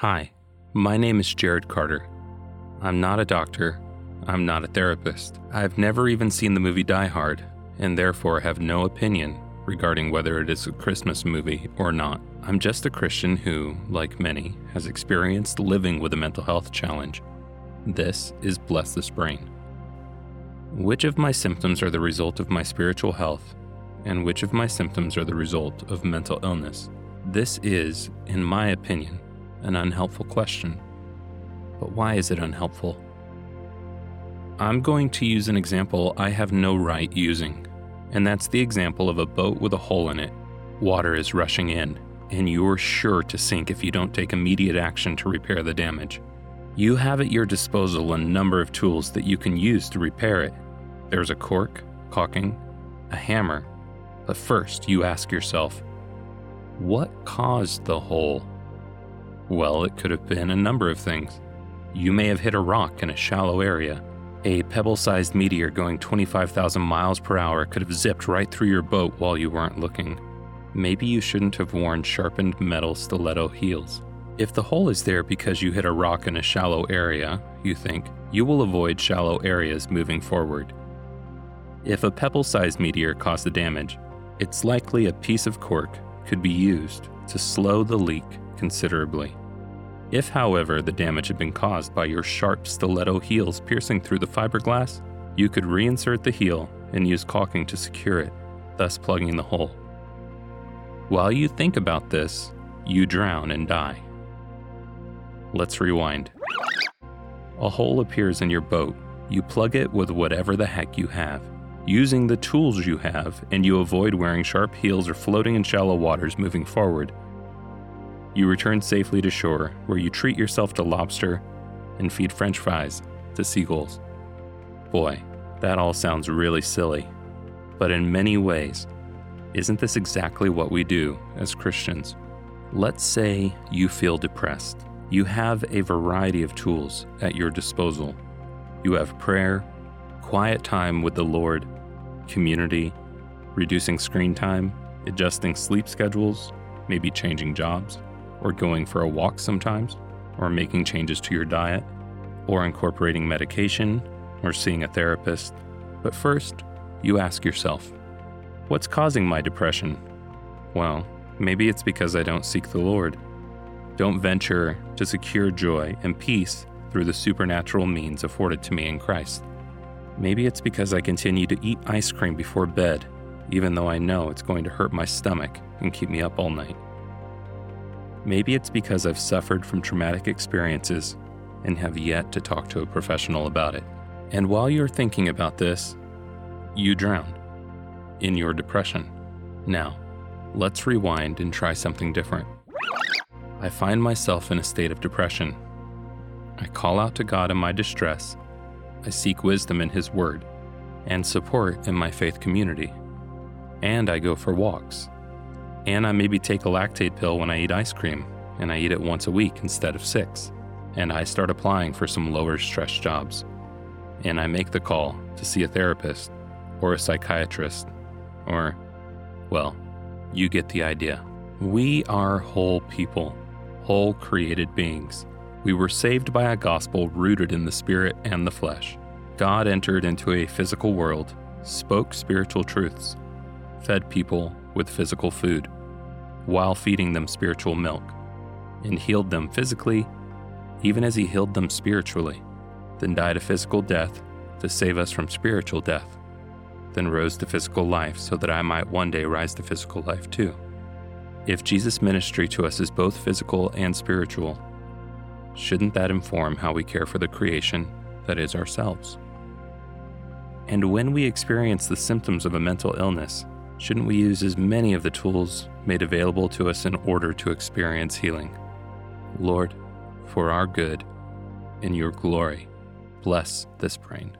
Hi, my name is Jared Carter. I'm not a doctor. I'm not a therapist. I've never even seen the movie Die Hard, and therefore have no opinion regarding whether it is a Christmas movie or not. I'm just a Christian who, like many, has experienced living with a mental health challenge. This is Bless This Brain. Which of my symptoms are the result of my spiritual health, and which of my symptoms are the result of mental illness? This is, in my opinion, an unhelpful question. But why is it unhelpful? I'm going to use an example I have no right using, and that's the example of a boat with a hole in it. Water is rushing in, and you're sure to sink if you don't take immediate action to repair the damage. You have at your disposal a number of tools that you can use to repair it. There's a cork, caulking, a hammer, but first you ask yourself, what caused the hole? Well, it could have been a number of things. You may have hit a rock in a shallow area. A pebble sized meteor going 25,000 miles per hour could have zipped right through your boat while you weren't looking. Maybe you shouldn't have worn sharpened metal stiletto heels. If the hole is there because you hit a rock in a shallow area, you think, you will avoid shallow areas moving forward. If a pebble sized meteor caused the damage, it's likely a piece of cork could be used to slow the leak considerably. If, however, the damage had been caused by your sharp stiletto heels piercing through the fiberglass, you could reinsert the heel and use caulking to secure it, thus plugging the hole. While you think about this, you drown and die. Let's rewind. A hole appears in your boat. You plug it with whatever the heck you have. Using the tools you have, and you avoid wearing sharp heels or floating in shallow waters moving forward. You return safely to shore, where you treat yourself to lobster and feed french fries to seagulls. Boy, that all sounds really silly. But in many ways, isn't this exactly what we do as Christians? Let's say you feel depressed. You have a variety of tools at your disposal. You have prayer, quiet time with the Lord, community, reducing screen time, adjusting sleep schedules, maybe changing jobs, or going for a walk sometimes, or making changes to your diet, or incorporating medication, or seeing a therapist. But first, you ask yourself, What's causing my depression? Well, maybe it's because I don't seek the Lord. Don't venture to secure joy and peace through the supernatural means afforded to me in Christ. Maybe it's because I continue to eat ice cream before bed, even though I know it's going to hurt my stomach and keep me up all night. Maybe it's because I've suffered from traumatic experiences and have yet to talk to a professional about it. And while you're thinking about this, you drown in your depression. Now, let's rewind and try something different. I find myself in a state of depression. I call out to God in my distress. I seek wisdom in His Word and support in my faith community. And I go for walks. And I maybe take a Lactaid pill when I eat ice cream, and I eat it once a week instead of six. And I start applying for some lower stress jobs. And I make the call to see a therapist or a psychiatrist or, well, you get the idea. We are whole people, whole created beings. We were saved by a gospel rooted in the spirit and the flesh. God entered into a physical world, spoke spiritual truths, fed people with physical food, while feeding them spiritual milk, and healed them physically, even as He healed them spiritually, then died a physical death to save us from spiritual death then rose to physical life so that I might one day rise to physical life too. If Jesus' ministry to us is both physical and spiritual, shouldn't that inform how we care for the creation that is ourselves? And when we experience the symptoms of a mental illness, shouldn't we use as many of the tools made available to us in order to experience healing? Lord, for our good, in your glory, bless this brain.